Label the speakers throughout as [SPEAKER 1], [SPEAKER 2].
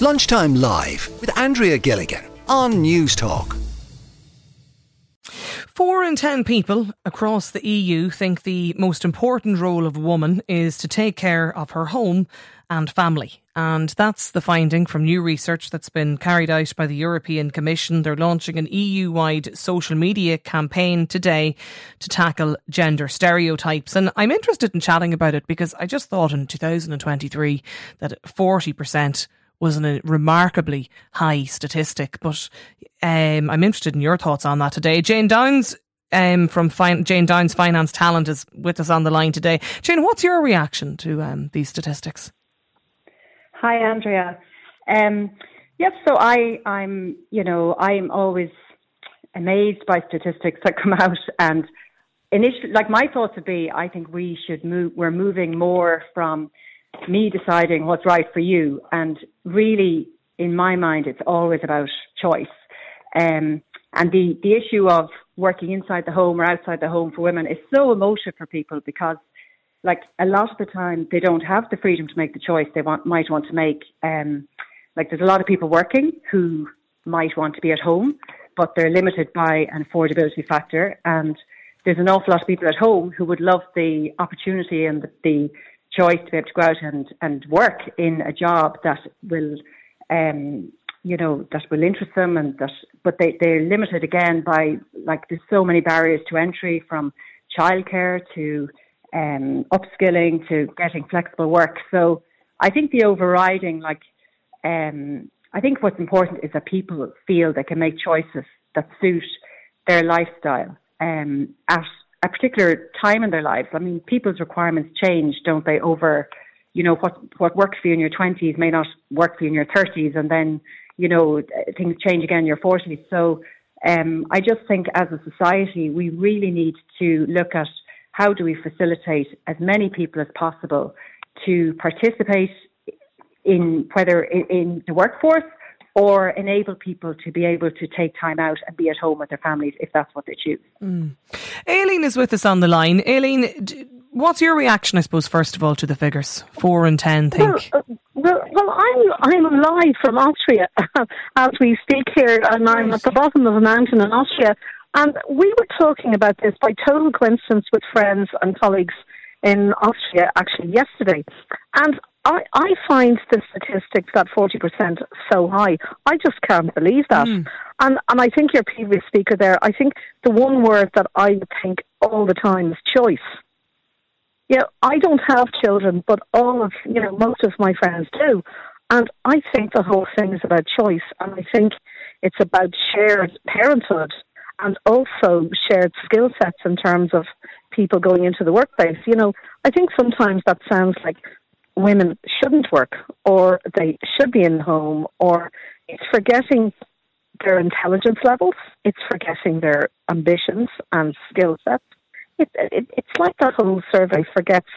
[SPEAKER 1] Lunchtime Live with Andrea Gilligan on Newstalk.
[SPEAKER 2] Four in ten people across the EU think the most important role of a woman is to take care of her home and family. And that's the finding from new research that's been carried out by the European Commission. They're launching an EU wide social media campaign today to tackle gender stereotypes. And I'm interested in chatting about it because I just thought in 2023 that 40% was a remarkably high statistic. But um, I'm interested in your thoughts on that today. Jane Downes um, from fin- Jane Downes Finance Talent is with us on the line today. Jane, what's your reaction to um, these statistics?
[SPEAKER 3] Hi, Andrea. Um, yes, so I, I'm, you know, I'm always amazed by statistics that come out, and initially, like my thoughts would be, I think we should move. We're moving more from me deciding what's right for you. And really, in my mind, it's always about choice. Um, and the, the issue of working inside the home or outside the home for women is so emotive for people because, like, a lot of the time they don't have the freedom to make the choice they want, might want to make. Um, like, there's a lot of people working who might want to be at home, but they're limited by an affordability factor. And there's an awful lot of people at home who would love the opportunity and the, the choice to be able to go out and, and work in a job that will, um, you know, that will interest them and that, but they, they're limited again by, like, there's so many barriers to entry from childcare to um, upskilling to getting flexible work. So I think the overriding, like, um, I think what's important is that people feel they can make choices that suit their lifestyle um, at a particular time in their lives. I mean, people's requirements change, don't they? Over, you know, what what works for you in your twenties may not work for you in your thirties, and then you know things change again in your forties. So, um, I just think as a society, we really need to look at how do we facilitate as many people as possible to participate in whether in, in the workforce or enable people to be able to take time out and be at home with their families if that's what they choose.
[SPEAKER 2] Mm. Aileen is with us on the line. Aileen, what's your reaction, I suppose, first of all, to the figures? Four and ten, think.
[SPEAKER 4] Well, uh, well, well, I'm I'm live from Austria as we speak here, and I'm at the bottom of a mountain in Austria. And we were talking about this by total coincidence with friends and colleagues in Austria actually yesterday. And I, I find the statistics that 40% so high. I just can't believe that. Mm. And, and I think your previous speaker there, I think the one word that I think all the time is choice. You know, I don't have children, but all of, you know, most of my friends do. And I think the whole thing is about choice. And I think it's about shared parenthood and also shared skill sets in terms of people going into the workplace. You know, I think sometimes that sounds like women shouldn't work or they should be in the home or it's forgetting their intelligence levels, it's forgetting their ambitions and skill sets. It, it, it's like that whole survey forgets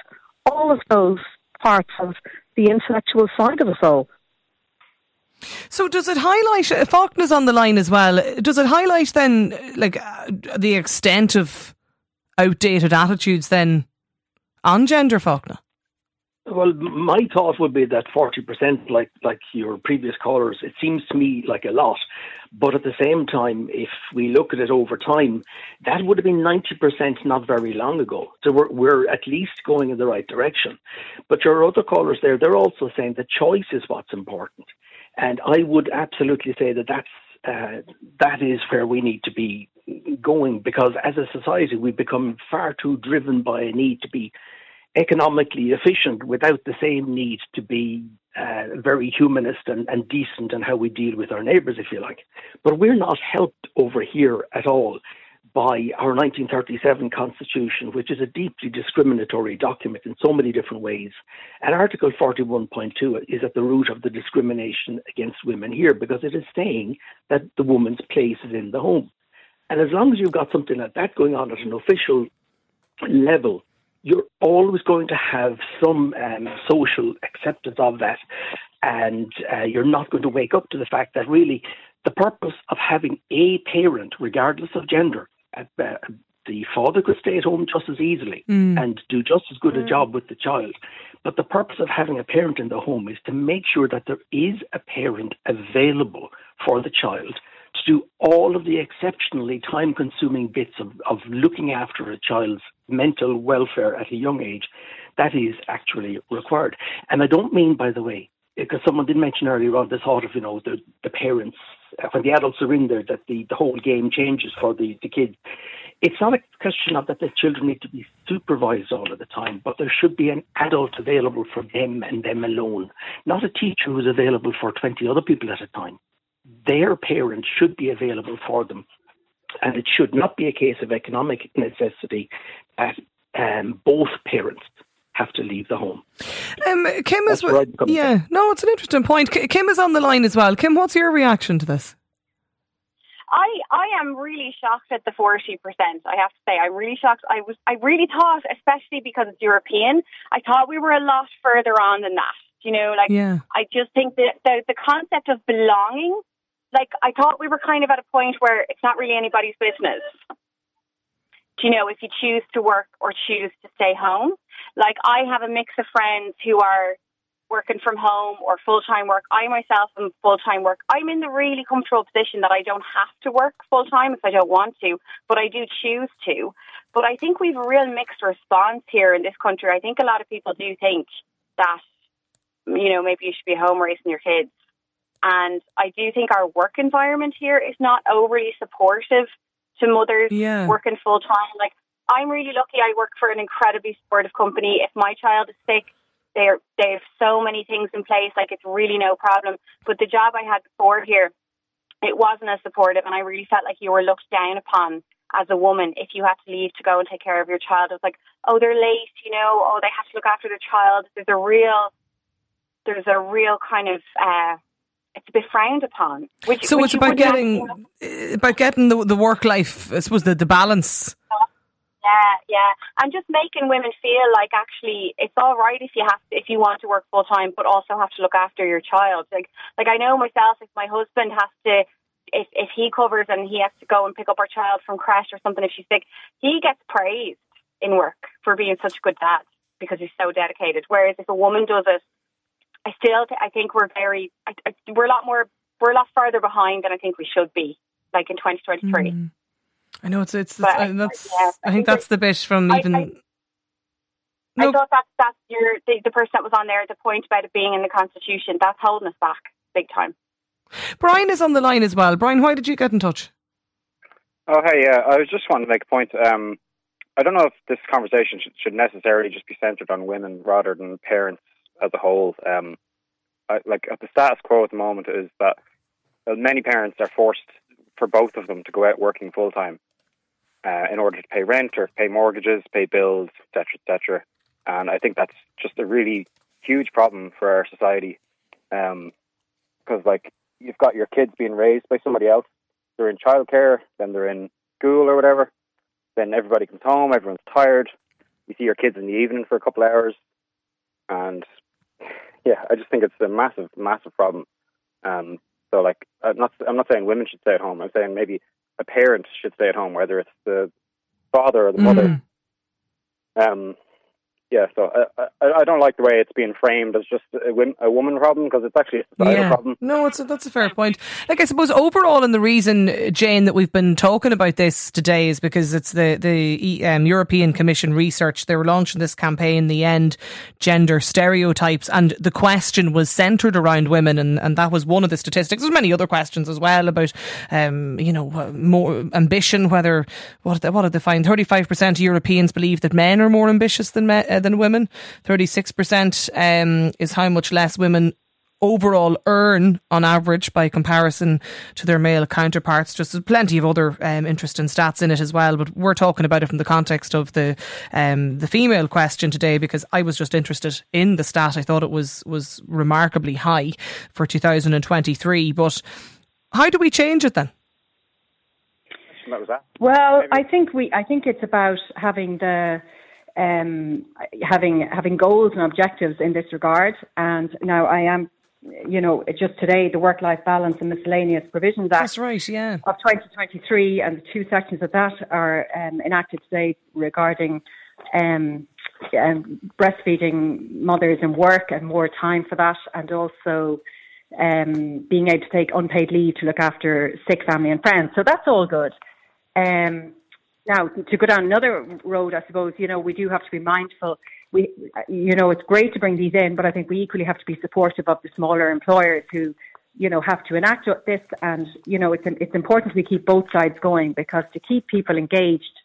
[SPEAKER 4] all of those parts of the intellectual side of us all.
[SPEAKER 2] So does it highlight, uh, Faulkner's on the line as well, does it highlight then like uh, the extent of outdated attitudes then on gender, Faulkner?
[SPEAKER 5] Well, my thought would be that 40%, like, like your previous callers, it seems to me like a lot. But at the same time, if we look at it over time, that would have been 90% not very long ago. So we're, we're at least going in the right direction. But your other callers there, they're also saying that choice is what's important. And I would absolutely say that that's uh, that is where we need to be going because as a society we've become far too driven by a need to be economically efficient without the same need to be uh, very humanist and, and decent in how we deal with our neighbours, if you like. But we're not helped over here at all by our 1937 Constitution, which is a deeply discriminatory document in so many different ways. And Article 41.2 is at the root of the discrimination against women here because it is saying that the woman's place is in the home. And as long as you've got something like that going on at an official level, you're always going to have some um, social acceptance of that, and uh, you're not going to wake up to the fact that really the purpose of having a parent, regardless of gender, uh, uh, the father could stay at home just as easily mm. and do just as good a mm. job with the child. But the purpose of having a parent in the home is to make sure that there is a parent available for the child to do all of the exceptionally time consuming bits of, of looking after a child's mental welfare at a young age that is actually required. And I don't mean, by the way, because someone did mention earlier on the thought of, you know, the, the parents, uh, when the adults are in there, that the, the whole game changes for the, the kids. It's not a question of that the children need to be supervised all of the time, but there should be an adult available for them and them alone, not a teacher who's available for 20 other people at a time. Their parents should be available for them. And it should not be a case of economic necessity that um, both parents have to leave the home.
[SPEAKER 2] Um, Kim is yeah. No, it's an interesting point. Kim is on the line as well. Kim, what's your reaction to this?
[SPEAKER 6] I I am really shocked at the forty percent. I have to say, I'm really shocked. I was I really thought, especially because it's European, I thought we were a lot further on than that. You know, like
[SPEAKER 2] yeah.
[SPEAKER 6] I just think that the the concept of belonging, like I thought we were kind of at a point where it's not really anybody's business. Do you know if you choose to work or choose to stay home? Like I have a mix of friends who are working from home or full time work. I myself am full time work. I'm in the really comfortable position that I don't have to work full time if I don't want to, but I do choose to. But I think we've a real mixed response here in this country. I think a lot of people do think that, you know, maybe you should be home raising your kids. And I do think our work environment here is not overly supportive to mothers
[SPEAKER 2] yeah.
[SPEAKER 6] working full time. Like I'm really lucky. I work for an incredibly supportive company. If my child is sick, they're they have so many things in place. Like it's really no problem. But the job I had before here, it wasn't as supportive, and I really felt like you were looked down upon as a woman if you had to leave to go and take care of your child. It was like, oh, they're late, you know, oh, they have to look after their child. There's a real, there's a real kind of. uh it's a bit frowned upon. Which,
[SPEAKER 2] so
[SPEAKER 6] which
[SPEAKER 2] it's about getting have, know, uh, about getting the the work life. I suppose the the balance.
[SPEAKER 6] Yeah, yeah, and just making women feel like actually it's all right if you have to, if you want to work full time, but also have to look after your child. Like, like I know myself, if my husband has to, if if he covers and he has to go and pick up our child from crash or something if she's sick, he gets praised in work for being such a good dad because he's so dedicated. Whereas if a woman does it, I still th- I think we're very I, I, we're a lot more we're a lot further behind than I think we should be. Like in 2023.
[SPEAKER 2] Mm. I know it's it's, it's uh, that's yeah, I, I, think that's the bit from even. I,
[SPEAKER 6] no. I thought that that's your the, the person that was on there. The point about it being in the constitution that's holding us back big time.
[SPEAKER 2] Brian is on the line as well. Brian, why did you get in touch?
[SPEAKER 7] Oh, hey, yeah, I was just wanting to make a point. Um, I don't know if this conversation should, should, necessarily just be centered on women rather than parents as a whole. Um, I, like the status quo at the moment is that many parents are forced for both of them to go out working full time uh, in order to pay rent or pay mortgages, pay bills, etc., etc. And I think that's just a really huge problem for our society, because um, like you've got your kids being raised by somebody else. They're in childcare, then they're in school or whatever. Then everybody comes home, everyone's tired. You see your kids in the evening for a couple hours, and yeah, I just think it's a massive, massive problem. Um, so like, I'm not, I'm not saying women should stay at home. I'm saying maybe a parent should stay at home, whether it's the father or the mother. Mm. Um, yeah, so I, I, I don't like the way it's being framed as just a, a woman problem because it's actually a societal
[SPEAKER 2] yeah.
[SPEAKER 7] problem.
[SPEAKER 2] No, it's a, that's a fair point. Like I suppose overall, and the reason Jane that we've been talking about this today is because it's the the um, European Commission research. They were launching this campaign, the end gender stereotypes, and the question was centred around women, and, and that was one of the statistics. There's many other questions as well about, um, you know, more ambition. Whether what did they, what did they find? Thirty five percent of Europeans believe that men are more ambitious than men. Uh, than women. 36% um, is how much less women overall earn on average by comparison to their male counterparts. Just there's plenty of other um, interesting stats in it as well, but we're talking about it from the context of the um, the female question today because I was just interested in the stat. I thought it was was remarkably high for 2023. But how do we change it then?
[SPEAKER 3] Well, I think we. I think it's about having the um, having having goals and objectives in this regard. And now I am, you know, just today the Work Life Balance and Miscellaneous Provisions Act.
[SPEAKER 2] That's right, yeah.
[SPEAKER 3] Of 2023, and the two sections of that are um, enacted today regarding um, um, breastfeeding mothers in work and more time for that, and also um, being able to take unpaid leave to look after sick family and friends. So that's all good. Um, now, to go down another road, I suppose, you know, we do have to be mindful. We, you know, it's great to bring these in, but I think we equally have to be supportive of the smaller employers who, you know, have to enact this. And, you know, it's, it's important we keep both sides going because to keep people engaged,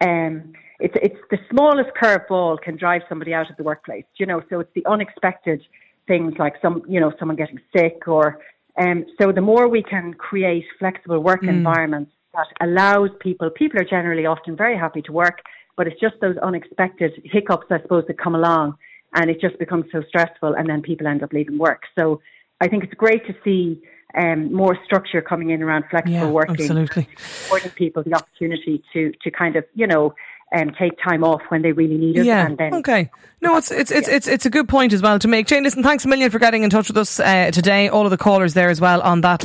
[SPEAKER 3] um, it's, it's the smallest curveball can drive somebody out of the workplace, you know, so it's the unexpected things like some, you know, someone getting sick or, um, so the more we can create flexible work mm. environments that allows people, people are generally often very happy to work, but it's just those unexpected hiccups, I suppose, that come along and it just becomes so stressful and then people end up leaving work. So I think it's great to see um, more structure coming in around flexible
[SPEAKER 2] yeah,
[SPEAKER 3] working,
[SPEAKER 2] absolutely.
[SPEAKER 3] affording people the opportunity to to kind of you know um, take time off when they really need it.
[SPEAKER 2] Yeah.
[SPEAKER 3] And then
[SPEAKER 2] okay. No, it's it's it's, it's it's a good point as well to make. Jane, listen, thanks a million for getting in touch with us uh, today. All of the callers there as well on that.